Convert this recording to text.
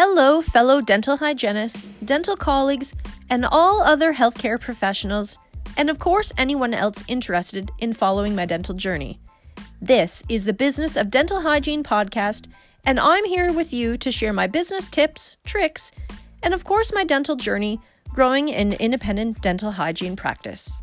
Hello, fellow dental hygienists, dental colleagues, and all other healthcare professionals, and of course, anyone else interested in following my dental journey. This is the Business of Dental Hygiene podcast, and I'm here with you to share my business tips, tricks, and of course, my dental journey growing an independent dental hygiene practice.